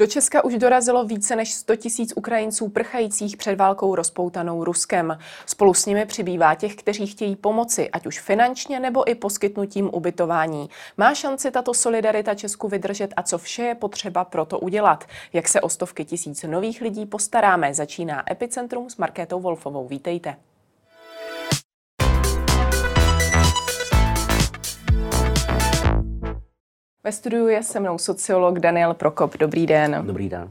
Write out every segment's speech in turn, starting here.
Do Česka už dorazilo více než 100 tisíc Ukrajinců prchajících před válkou rozpoutanou Ruskem. Spolu s nimi přibývá těch, kteří chtějí pomoci, ať už finančně nebo i poskytnutím ubytování. Má šanci tato solidarita Česku vydržet a co vše je potřeba pro to udělat? Jak se o stovky tisíc nových lidí postaráme? Začíná Epicentrum s Markétou Wolfovou. Vítejte. Ve studiu je se mnou sociolog Daniel Prokop. Dobrý den. Dobrý den.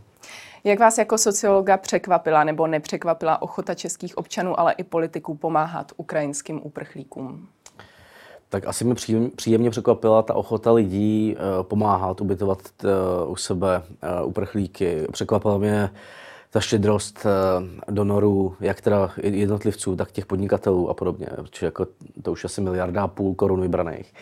Jak vás jako sociologa překvapila nebo nepřekvapila ochota českých občanů, ale i politiků pomáhat ukrajinským uprchlíkům? Tak asi mi příjemně překvapila ta ochota lidí eh, pomáhat, ubytovat eh, u sebe eh, uprchlíky. Překvapila mě ta štědrost donorů, jak teda jednotlivců, tak těch podnikatelů a podobně, protože jako to už asi miliarda a půl korun vybraných.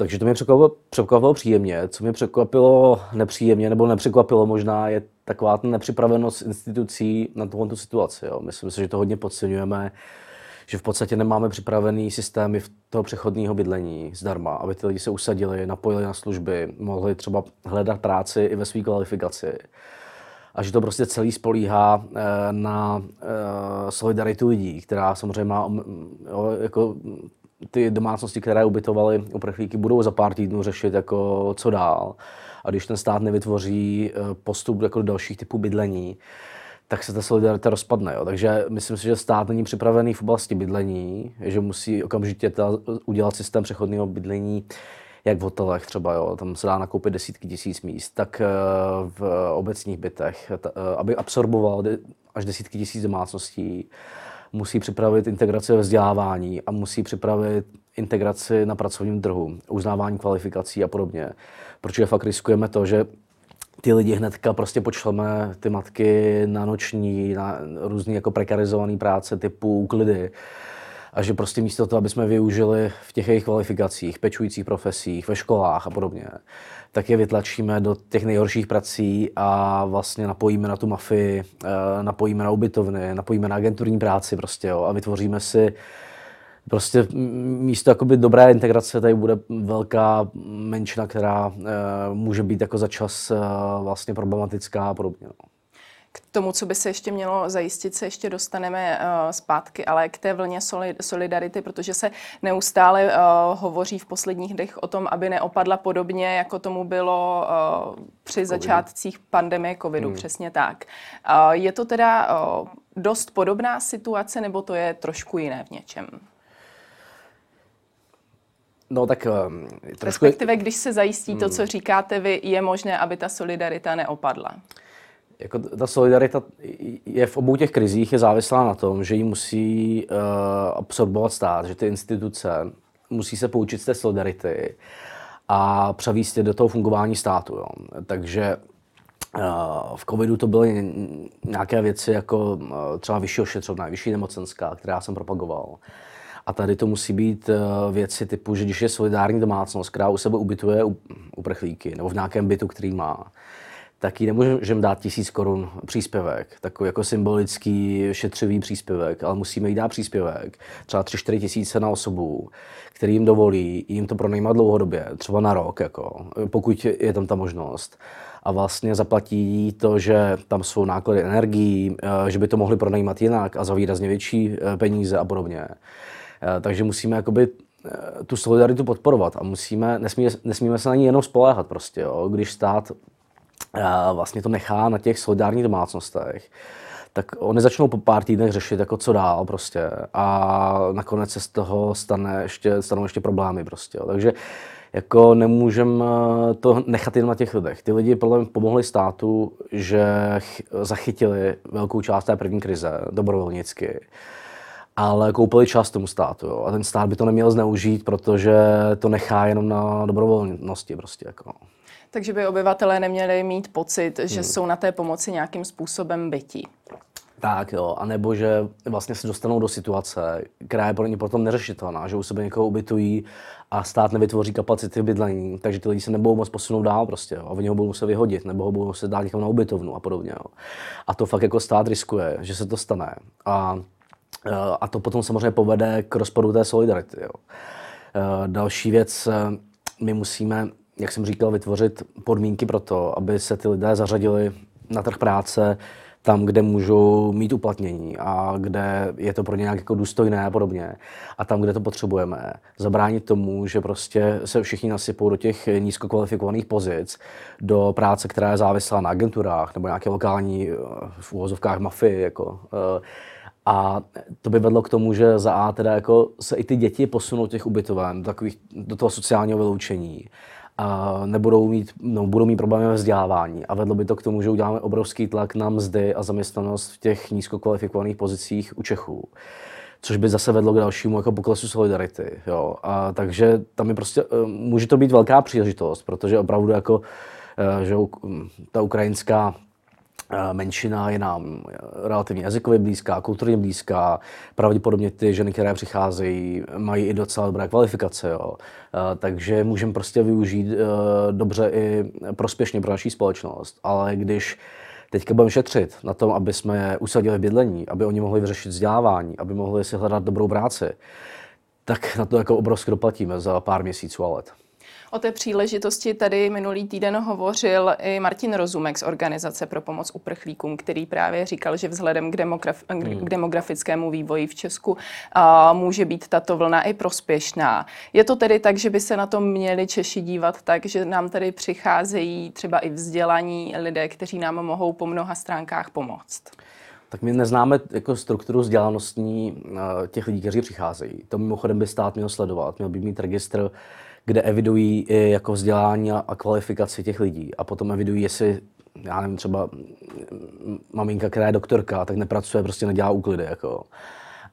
Takže to mě překvapilo, překvapilo příjemně. Co mě překvapilo nepříjemně, nebo nepřekvapilo možná, je taková ta nepřipravenost institucí na tuhle situaci. Jo. Myslím si, že to hodně podceňujeme, že v podstatě nemáme připravený systémy v toho přechodného bydlení zdarma, aby ty lidi se usadili, napojili na služby, mohli třeba hledat práci i ve své kvalifikaci. A že to prostě celý spolíhá eh, na eh, solidaritu lidí, která samozřejmě má jo, jako ty domácnosti, které ubytovaly uprchlíky, budou za pár týdnů řešit, jako co dál. A když ten stát nevytvoří eh, postup jako do dalších typů bydlení, tak se ta solidarita rozpadne. Jo. Takže myslím si, že stát není připravený v oblasti bydlení, že musí okamžitě ta, udělat systém přechodného bydlení, jak v hotelech třeba, jo. tam se dá nakoupit desítky tisíc míst, tak eh, v obecních bytech, eh, aby absorboval až desítky tisíc domácností musí připravit integraci ve vzdělávání a musí připravit integraci na pracovním trhu, uznávání kvalifikací a podobně. Protože fakt riskujeme to, že ty lidi hnedka prostě počleme ty matky na noční, na různý jako prekarizované práce typu úklidy. A že prostě místo toho, aby jsme využili v těch jejich kvalifikacích, pečujících profesích, ve školách a podobně, tak je vytlačíme do těch nejhorších prací a vlastně napojíme na tu mafii, eh, napojíme na ubytovny, napojíme na agenturní práci prostě, jo, a vytvoříme si prostě místo jakoby dobré integrace tady bude velká menšina, která e, může být jako za čas e, vlastně problematická a podobně. No. K tomu, co by se ještě mělo zajistit, se ještě dostaneme uh, zpátky, ale k té vlně solidarity, protože se neustále uh, hovoří v posledních dnech o tom, aby neopadla podobně, jako tomu bylo uh, při začátcích pandemie covidu, hmm. přesně tak. Uh, je to teda uh, dost podobná situace, nebo to je trošku jiné v něčem? No tak um, trošku... Respektive, když se zajistí to, co hmm. říkáte vy, je možné, aby ta solidarita neopadla jako ta solidarita je v obou těch krizích je závislá na tom, že ji musí uh, absorbovat stát, že ty instituce musí se poučit z té solidarity a převíst je do toho fungování státu. Jo. Takže uh, v covidu to byly nějaké věci jako uh, třeba vyšší ošetřovná, vyšší nemocenská, která jsem propagoval. A tady to musí být věci typu, že když je solidární domácnost, která u sebe ubytuje uprchlíky nebo v nějakém bytu, který má, tak jí nemůžeme dát tisíc korun příspěvek, takový jako symbolický šetřivý příspěvek, ale musíme jí dát příspěvek, třeba 3-4 tisíce na osobu, který jim dovolí jim to pronajímat dlouhodobě, třeba na rok, jako, pokud je tam ta možnost. A vlastně zaplatí to, že tam jsou náklady energií, eh, že by to mohli pronajímat jinak a za výrazně větší eh, peníze a podobně. Eh, takže musíme jakoby tu solidaritu podporovat a musíme, nesmíme, nesmíme se na ní jenom spoléhat prostě, jo. když stát vlastně to nechá na těch solidárních domácnostech, tak oni začnou po pár týdnech řešit, jako co dál prostě. A nakonec se z toho stane ještě, stanou ještě problémy prostě. Takže jako nemůžeme to nechat jen na těch lidech. Ty lidi podle mě pomohli státu, že zachytili velkou část té první krize dobrovolnicky ale koupili čas tomu státu. Jo. A ten stát by to neměl zneužít, protože to nechá jenom na dobrovolnosti. Prostě, jako. Takže by obyvatelé neměli mít pocit, že hmm. jsou na té pomoci nějakým způsobem bytí. Tak jo, a nebo že vlastně se dostanou do situace, která je pro ně potom neřešitelná, že u sebe někoho ubytují a stát nevytvoří kapacity bydlení, takže ty lidi se nebudou moc posunout dál prostě, jo, a oni ho budou muset vyhodit, nebo ho budou muset dát někam na ubytovnu a podobně. Jo. A to fakt jako stát riskuje, že se to stane. A, a to potom samozřejmě povede k rozpadu té solidarity. Jo. Další věc, my musíme jak jsem říkal, vytvořit podmínky pro to, aby se ty lidé zařadili na trh práce tam, kde můžou mít uplatnění a kde je to pro ně nějak jako důstojné a podobně. A tam, kde to potřebujeme, zabránit tomu, že prostě se všichni nasypou do těch nízkokvalifikovaných pozic, do práce, která je závislá na agenturách nebo nějaké lokální v úvozovkách mafii. Jako, a to by vedlo k tomu, že za A teda jako se i ty děti posunou těch ubytoven do, takových, do toho sociálního vyloučení a nebudou mít, no, budou mít problémy ve vzdělávání. A vedlo by to k tomu, že uděláme obrovský tlak na mzdy a zaměstnanost v těch nízkokvalifikovaných pozicích u Čechů. Což by zase vedlo k dalšímu jako poklesu solidarity. Jo. A takže tam je prostě, eh, může to být velká příležitost, protože opravdu jako, eh, že ta ukrajinská menšina je nám relativně jazykově blízká, kulturně blízká. Pravděpodobně ty ženy, které přicházejí, mají i docela dobré kvalifikace. Jo. Eh, takže můžeme prostě využít eh, dobře i prospěšně pro naší společnost. Ale když teďka budeme šetřit na tom, aby jsme je usadili v bydlení, aby oni mohli vyřešit vzdělávání, aby mohli si hledat dobrou práci, tak na to jako obrovsky doplatíme za pár měsíců a let. O té příležitosti tady minulý týden hovořil i Martin Rozumek z Organizace pro pomoc uprchlíkům, který právě říkal, že vzhledem k, demograf- hmm. k demografickému vývoji v Česku a, může být tato vlna i prospěšná. Je to tedy tak, že by se na to měli Češi dívat tak, že nám tady přicházejí třeba i vzdělaní lidé, kteří nám mohou po mnoha stránkách pomoct? tak my neznáme jako strukturu vzdělanostní těch lidí, kteří přicházejí. To mimochodem by stát měl sledovat, měl by mít registr kde evidují i jako vzdělání a kvalifikaci těch lidí. A potom evidují, jestli, já nevím, třeba maminka, která je doktorka, tak nepracuje, prostě nedělá úklidy. Jako.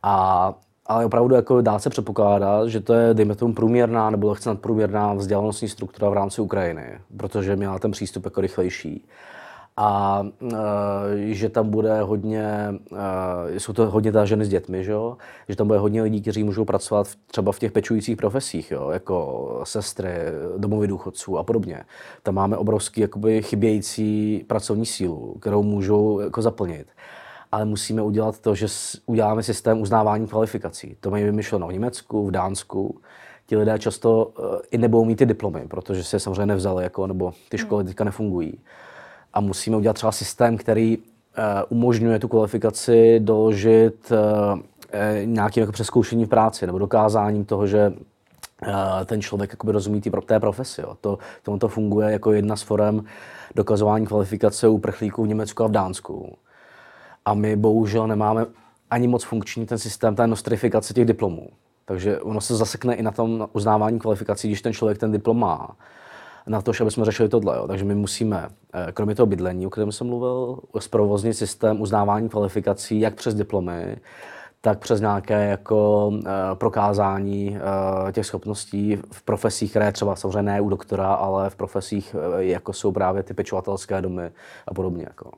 A, ale opravdu jako dá se předpokládat, že to je, dejme tomu, průměrná nebo lehce nadprůměrná vzdělanostní struktura v rámci Ukrajiny, protože měla ten přístup jako rychlejší a uh, že tam bude hodně, uh, jsou to hodně ta ženy s dětmi, že, jo? že tam bude hodně lidí, kteří můžou pracovat v, třeba v těch pečujících profesích, jo? jako sestry, domovy důchodců a podobně. Tam máme obrovský jakoby, chybějící pracovní sílu, kterou můžou jako zaplnit. Ale musíme udělat to, že uděláme systém uznávání kvalifikací. To mají vymyšleno v Německu, v Dánsku. Ti lidé často uh, i nebudou mít ty diplomy, protože se je samozřejmě nevzali, jako, nebo ty školy teďka nefungují a musíme udělat třeba systém, který uh, umožňuje tu kvalifikaci doložit uh, nějakým jako přeskoušením v práci nebo dokázáním toho, že ten člověk jakoby rozumí tý, té profesi. Jo. To, tomu to funguje jako jedna z forem dokazování kvalifikace u prchlíků v Německu a v Dánsku. A my bohužel nemáme ani moc funkční ten systém té nostrifikace těch diplomů. Takže ono se zasekne i na tom uznávání kvalifikací, když ten člověk ten diplom má na to, aby jsme řešili tohle. Jo. Takže my musíme, eh, kromě toho bydlení, o kterém jsem mluvil, zprovoznit systém uznávání kvalifikací jak přes diplomy, tak přes nějaké jako uh, prokázání uh, těch schopností v profesích, které třeba samozřejmě ne u doktora, ale v profesích, uh, jako jsou právě ty pečovatelské domy a podobně. Jako.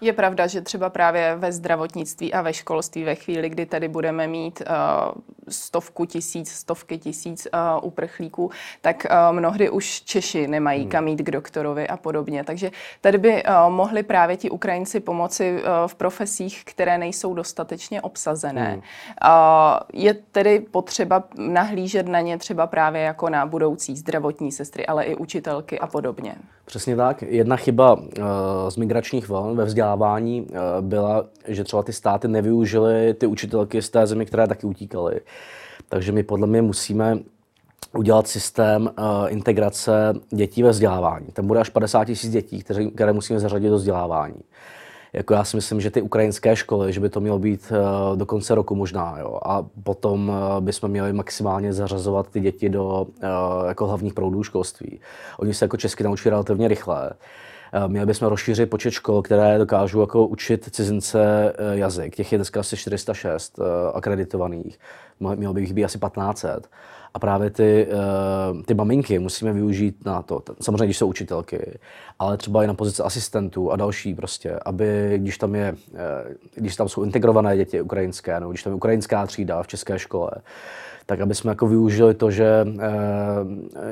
Je pravda, že třeba právě ve zdravotnictví a ve školství ve chvíli, kdy tady budeme mít uh, stovku tisíc, stovky tisíc uh, uprchlíků, tak uh, mnohdy už Češi nemají hmm. kam jít k doktorovi a podobně. Takže tady by uh, mohli právě ti Ukrajinci pomoci uh, v profesích, které nejsou dostatečně obsazené. Hmm. Uh, je tedy potřeba nahlížet na ně třeba právě jako na budoucí zdravotní sestry, ale i učitelky a podobně. Přesně tak. Jedna chyba uh, z migračních vln ve vzdělávání uh, byla, že třeba ty státy nevyužily ty učitelky z té země, které taky utíkaly. Takže my podle mě musíme udělat systém uh, integrace dětí ve vzdělávání. Tam bude až 50 tisíc dětí, které, které musíme zařadit do vzdělávání. Jako já si myslím, že ty ukrajinské školy, že by to mělo být uh, do konce roku možná, jo. A potom bychom měli maximálně zařazovat ty děti do jako hlavních proudů školství. Oni se jako česky naučí relativně rychle. Měli bychom rozšířit počet škol, které dokážou jako učit cizince jazyk. Těch je dneska asi 406 akreditovaných. Mělo by jich být asi 1500. A právě ty, ty maminky musíme využít na to, samozřejmě když jsou učitelky, ale třeba i na pozici asistentů a další prostě, aby když tam, je, když tam jsou integrované děti ukrajinské, nebo když tam je ukrajinská třída v české škole, tak aby jsme jako využili to, že, uh,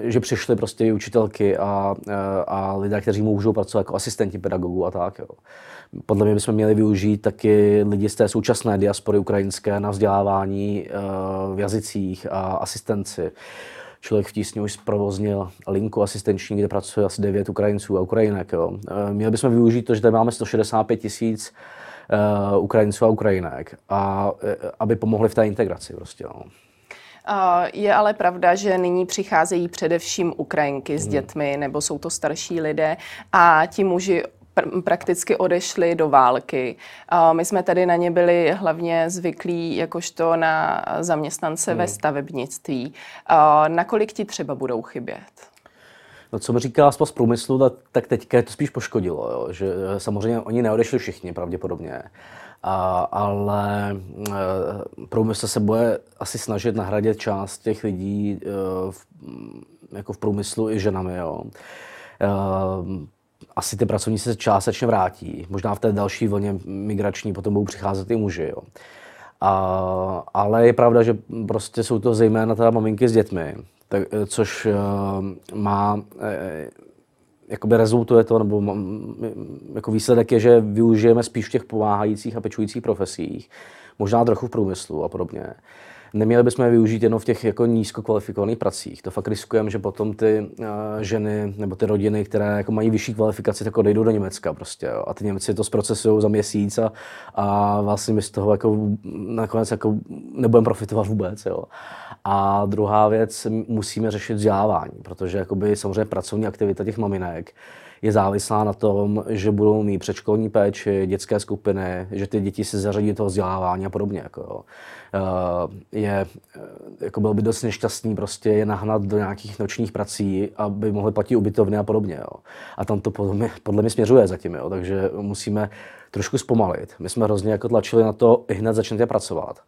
že přišly prostě učitelky a, uh, a lidé, kteří můžou pracovat jako asistenti pedagogů a tak. Jo podle mě bychom měli využít taky lidi z té současné diaspory ukrajinské na vzdělávání eh, v jazycích a asistenci. Člověk v tísni už zprovoznil linku asistenční, kde pracuje asi 9 Ukrajinců a Ukrajinek. Jo. Měli bychom využít to, že tady máme 165 tisíc Ukrajinců a Ukrajinek, a, aby pomohli v té integraci. Prostě, no. Je ale pravda, že nyní přicházejí především Ukrajinky s hmm. dětmi, nebo jsou to starší lidé a ti muži pr- prakticky odešli do války. My jsme tady na ně byli hlavně zvyklí jakožto na zaměstnance hmm. ve stavebnictví. Nakolik ti třeba budou chybět? No, co mi říká z průmyslu, tak, teďka to spíš poškodilo. Jo? Že samozřejmě oni neodešli všichni pravděpodobně. A, ale e, průmysl se bude asi snažit nahradit část těch lidí e, v, jako v průmyslu i ženami. Jo. E, asi ty pracovníci se částečně vrátí. Možná v té další vlně migrační potom budou přicházet i muži. Jo. A, ale je pravda, že prostě jsou to zejména teda maminky s dětmi, tak, což uh, má jakoby rezultuje to, nebo jako výsledek je, že využijeme spíš v těch pomáhajících a pečujících profesích, možná trochu v průmyslu a podobně. Neměli bychom je využít jenom v těch jako nízkokvalifikovaných pracích. To fakt riskujeme, že potom ty uh, ženy nebo ty rodiny, které jako mají vyšší kvalifikaci, tak odejdou do Německa prostě. Jo. A ty Němci to zprocesují za měsíc a, a vlastně my z toho jako nakonec jako nebudeme profitovat vůbec. Jo. A druhá věc, musíme řešit vzdělávání, protože jakoby samozřejmě pracovní aktivita těch maminek je závislá na tom, že budou mít předškolní péči, dětské skupiny, že ty děti se zařadí toho vzdělávání a podobně. Jako, jo. Eh, je, eh, jako byl by dost nešťastný prostě je nahnat do nějakých nočních prací, aby mohli platit ubytovny a podobně. Jo. A tam to podle mě, podle mě směřuje zatím, jo. takže musíme trošku zpomalit. My jsme hrozně jako tlačili na to, i hned začnete pracovat.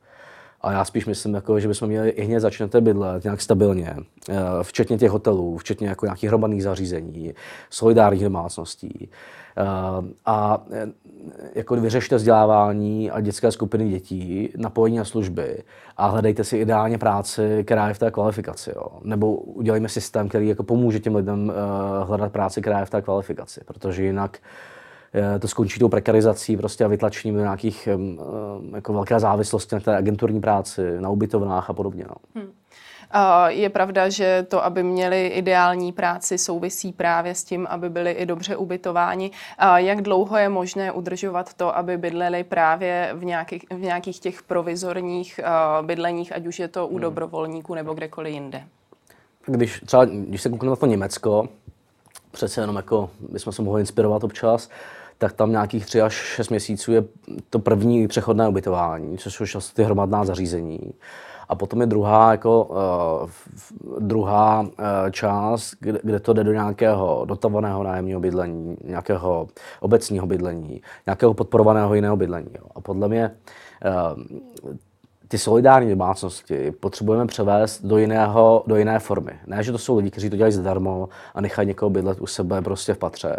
A já spíš myslím, jako, že bychom měli i hned začnete bydlet nějak stabilně, eh, včetně těch hotelů, včetně jako nějakých hromadných zařízení, solidárních domácností. Eh, a eh, jako vyřešte vzdělávání a dětské skupiny dětí, napojení na služby a hledejte si ideálně práci, která je v té kvalifikaci. Jo. Nebo udělejme systém, který jako pomůže těm lidem hledat práci, která je v té kvalifikaci, protože jinak Eh, to skončí tou prekarizací prostě a vytlačením nějakých jako velké závislosti na té agenturní práci, na ubytovnách a podobně. No. Hmm. Je pravda, že to, aby měli ideální práci, souvisí právě s tím, aby byli i dobře ubytováni. Jak dlouho je možné udržovat to, aby bydleli právě v nějakých, v nějakých těch provizorních bydleních, ať už je to u hmm. dobrovolníků nebo kdekoliv jinde? Když třeba, když se koukneme na to Německo, přece jenom jako bychom se mohli inspirovat občas, tak tam nějakých 3 až 6 měsíců je to první přechodné ubytování, což jsou ty hromadná zařízení. A potom je druhá, jako, uh, druhá uh, část, kde, kde to jde do nějakého dotovaného nájemního bydlení, nějakého obecního bydlení, nějakého podporovaného jiného bydlení. Jo. A podle mě uh, ty solidární domácnosti potřebujeme převést do, jiného, do jiné formy. Ne, že to jsou lidi, kteří to dělají zadarmo a nechají někoho bydlet u sebe prostě v patře.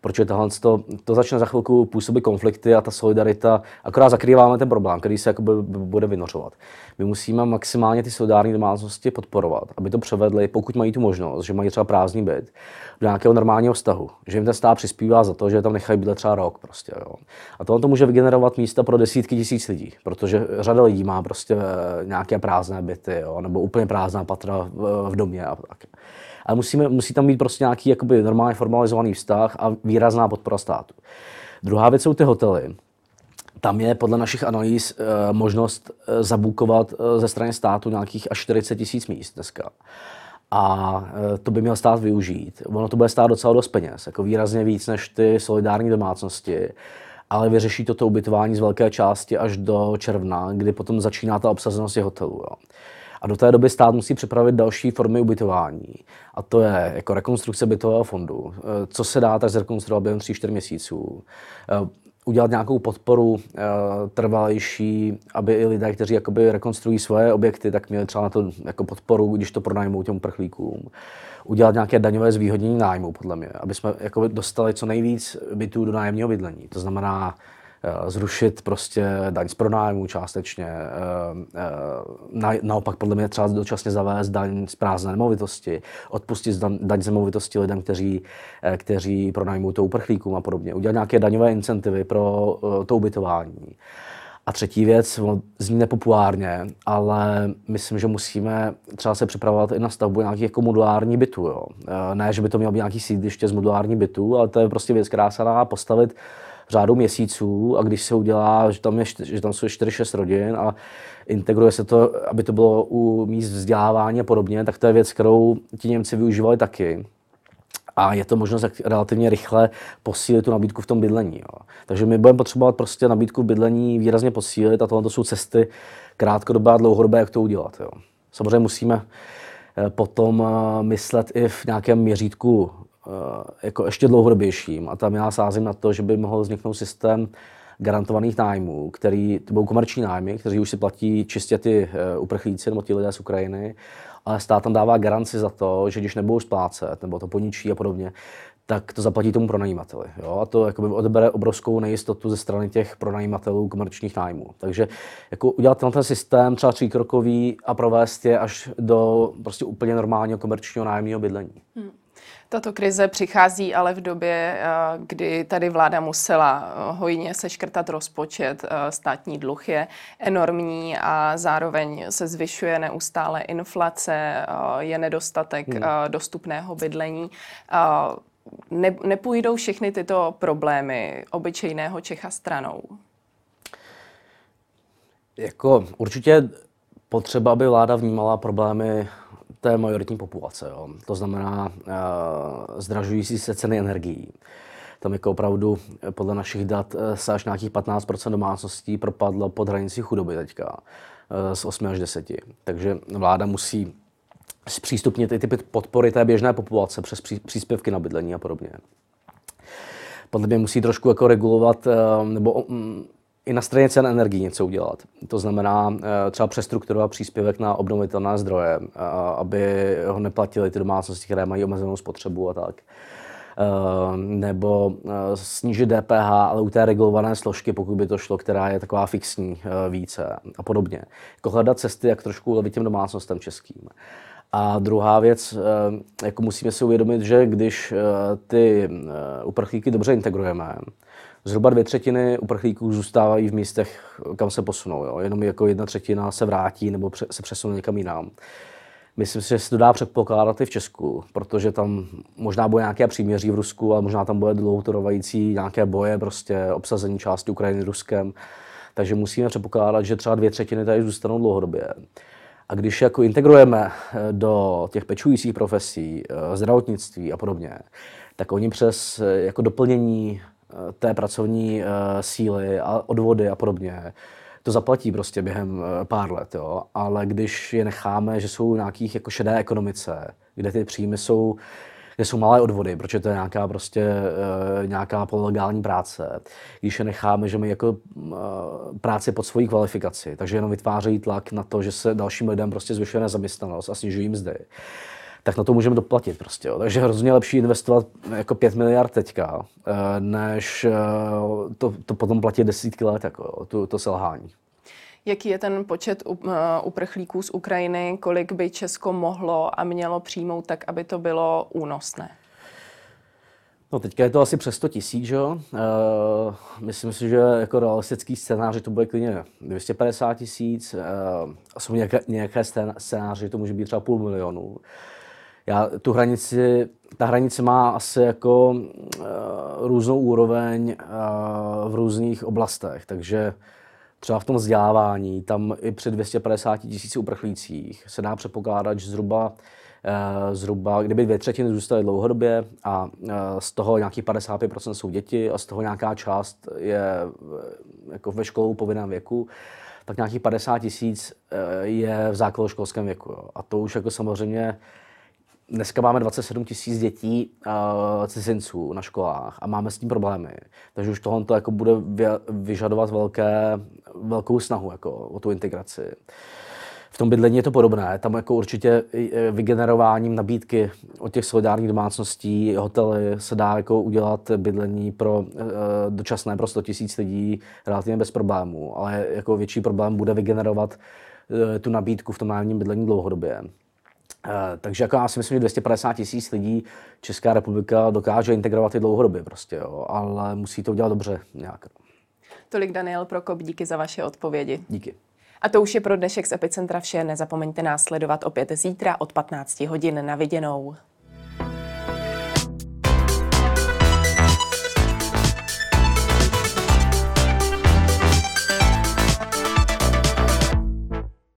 Protože tohle to, to začne za chvilku působit konflikty a ta solidarita, akorát zakrýváme ten problém, který se jakoby bude vynořovat. My musíme maximálně ty solidární domácnosti podporovat, aby to převedli, pokud mají tu možnost, že mají třeba prázdný byt, do nějakého normálního vztahu. Že jim ten stát přispívá za to, že tam nechají bydlet třeba rok. Prostě, jo. A tohle to může vygenerovat místa pro desítky tisíc lidí, protože řada lidí má prostě eh, nějaké prázdné byty, jo, nebo úplně prázdná patra v, v domě a tak. Ale musíme, musí tam být prostě nějaký jakoby normálně formalizovaný vztah a výrazná podpora státu. Druhá věc jsou ty hotely. Tam je podle našich analýz e, možnost e, zabukovat e, ze strany státu nějakých až 40 tisíc míst dneska. A to by měl stát využít. Ono to bude stát docela dost peněz, jako výrazně víc než ty solidární domácnosti ale vyřeší toto ubytování z velké části až do června, kdy potom začíná ta obsazenost hotelů. Jo. A do té doby stát musí připravit další formy ubytování. A to je jako rekonstrukce bytového fondu. Eh, co se dá tak zrekonstruovat během 3-4 měsíců. Udělat nějakou podporu eh, trvalejší, aby i lidé, kteří jakoby rekonstruují svoje objekty, tak měli třeba na to jako podporu, když to pronajmou těm uprchlíkům. Udělat nějaké daňové zvýhodnění nájmu, podle mě, aby jsme jako dostali co nejvíc bytů do nájemního bydlení. To znamená, zrušit prostě daň z pronájmu částečně. Eh, eh, naopak podle mě třeba dočasně zavést daň z prázdné nemovitosti, odpustit daň z nemovitosti lidem, kteří, kteří pronajmou to uprchlíkům a podobně. Udělat nějaké daňové incentivy pro to ubytování. A třetí věc, zní nepopulárně, ale myslím, že musíme třeba se připravovat i na stavbu nějakých jako modulární bytů. Jo. Eh, ne, že by to mělo být nějaký sídliště z modulární bytů, ale to je prostě věc, která se dá postavit řádu měsíců a když se udělá, že tam, je, že tam jsou 4-6 rodin a integruje se to, aby to bylo u míst vzdělávání a podobně, tak to je věc, kterou ti Němci využívali taky a je to možnost jak relativně rychle posílit tu nabídku v tom bydlení. Jo. Takže my budeme potřebovat prostě nabídku v bydlení výrazně posílit a tohle to jsou cesty krátkodobé a dlouhodobé, jak to udělat. Jo. Samozřejmě musíme eh, potom eh, myslet i v nějakém měřítku jako ještě dlouhodobějším. A tam já sázím na to, že by mohl vzniknout systém garantovaných nájmů, který, to budou komerční nájmy, kteří už si platí čistě ty uprchlíci nebo ti lidé z Ukrajiny ale stát tam dává garanci za to, že když nebudou splácet nebo to poničí a podobně, tak to zaplatí tomu pronajímateli. Jo? A to jakoby odebere obrovskou nejistotu ze strany těch pronajímatelů komerčních nájmů. Takže jako udělat ten systém třeba tříkrokový a provést je až do prostě úplně normálního komerčního nájemního bydlení. Hmm. Tato krize přichází ale v době, eh, kdy tady vláda musela eh, hojně seškrtat rozpočet. Eh, státní dluh je enormní a zároveň se zvyšuje neustále inflace, je nedostatek hmm. dostupného bydlení. Ne, nepůjdou všechny tyto problémy obyčejného Čecha stranou? Jako určitě potřeba, aby vláda vnímala problémy té majoritní populace. Jo. To znamená uh, zdražující se ceny energií. Tam jako opravdu eh, podle našich dat eh, se až nějakých 15% domácností propadlo pod hranici chudoby teďka z 8 až 10. Takže vláda musí zpřístupnit i typy podpory té běžné populace přes příspěvky na bydlení a podobně. Podle mě musí trošku jako regulovat nebo mm, i na straně cen energií něco udělat. To znamená eh, třeba přestrukturovat příspěvek na obnovitelné zdroje, eh, aby ho neplatili ty domácnosti, které mají omezenou spotřebu a tak. Eh, nebo snížit DPH, ale u té regulované složky, pokud by to šlo, která je taková fixní více a podobně. Jako hledat cesty, jak trošku ulevit těm domácnostem českým. A druhá věc, jako musíme si uvědomit, že když ty uprchlíky dobře integrujeme, zhruba dvě třetiny uprchlíků zůstávají v místech, kam se posunou. Jo. Jenom jako jedna třetina se vrátí nebo se přesune někam jinam. Myslím si, že se to dá předpokládat i v Česku, protože tam možná bude nějaké příměří v Rusku, ale možná tam bude dlouhotrvající nějaké boje, prostě obsazení části Ukrajiny Ruskem. Takže musíme předpokládat, že třeba dvě třetiny tady zůstanou dlouhodobě. A když jako integrujeme eh, do těch pečujících profesí, eh, zdravotnictví a podobně, tak oni přes eh, jako doplnění té pracovní uh, síly a odvody a podobně. To zaplatí prostě během uh, pár let, jo. Ale když je necháme, že jsou v nějakých jako šedé ekonomice, kde ty příjmy jsou kde jsou malé odvody, protože to je nějaká prostě nějaká polegální práce. Když je necháme, že mají jako práci pod svojí kvalifikaci, takže jenom vytvářejí tlak na to, že se dalším lidem prostě zvyšuje nezaměstnanost a snižují mzdy tak na to můžeme doplatit prostě. Jo. Takže hrozně lepší investovat jako 5 miliard teďka, eh, než eh, to, to potom platit desítky let, jako, to, to selhání. Jaký je ten počet eh, uprchlíků z Ukrajiny, kolik by Česko mohlo a mělo přijmout tak, aby to bylo únosné? No teďka je to asi přes 100 tisíc, jo. Uh, myslím si, že jako realistický scénář to bude klidně 250 tisíc. Uh, jsou nějaké, nějaké scénáře, to může být třeba půl milionu já tu hranici, ta hranice má asi jako uh, různou úroveň uh, v různých oblastech, takže třeba v tom vzdělávání, tam i při 250 tisíci uprchlících se dá předpokládat, že zhruba, uh, zhruba, kdyby dvě třetiny zůstaly dlouhodobě a uh, z toho nějakých 55% jsou děti a z toho nějaká část je jako ve školou povinném věku, tak nějakých 50 tisíc je v základoškolském věku. Jo. A to už jako samozřejmě dneska máme 27 tisíc dětí uh, cizinců na školách a máme s tím problémy. Takže už tohle jako bude vyžadovat velké, velkou snahu jako, o tu integraci. V tom bydlení je to podobné. Tam jako určitě vygenerováním nabídky od těch solidárních domácností, hotely se dá jako udělat bydlení pro uh, dočasné pro 100 tisíc lidí relativně bez problémů. Ale jako větší problém bude vygenerovat uh, tu nabídku v tom nájemním bydlení dlouhodobě. Eh, takže jako já si myslím, že 250 tisíc lidí Česká republika dokáže integrovat i dlouhodobě prostě, jo, ale musí to udělat dobře nějak. Tolik Daniel Prokop, díky za vaše odpovědi. Díky. A to už je pro dnešek z Epicentra vše. Nezapomeňte nás sledovat opět zítra od 15 hodin na viděnou.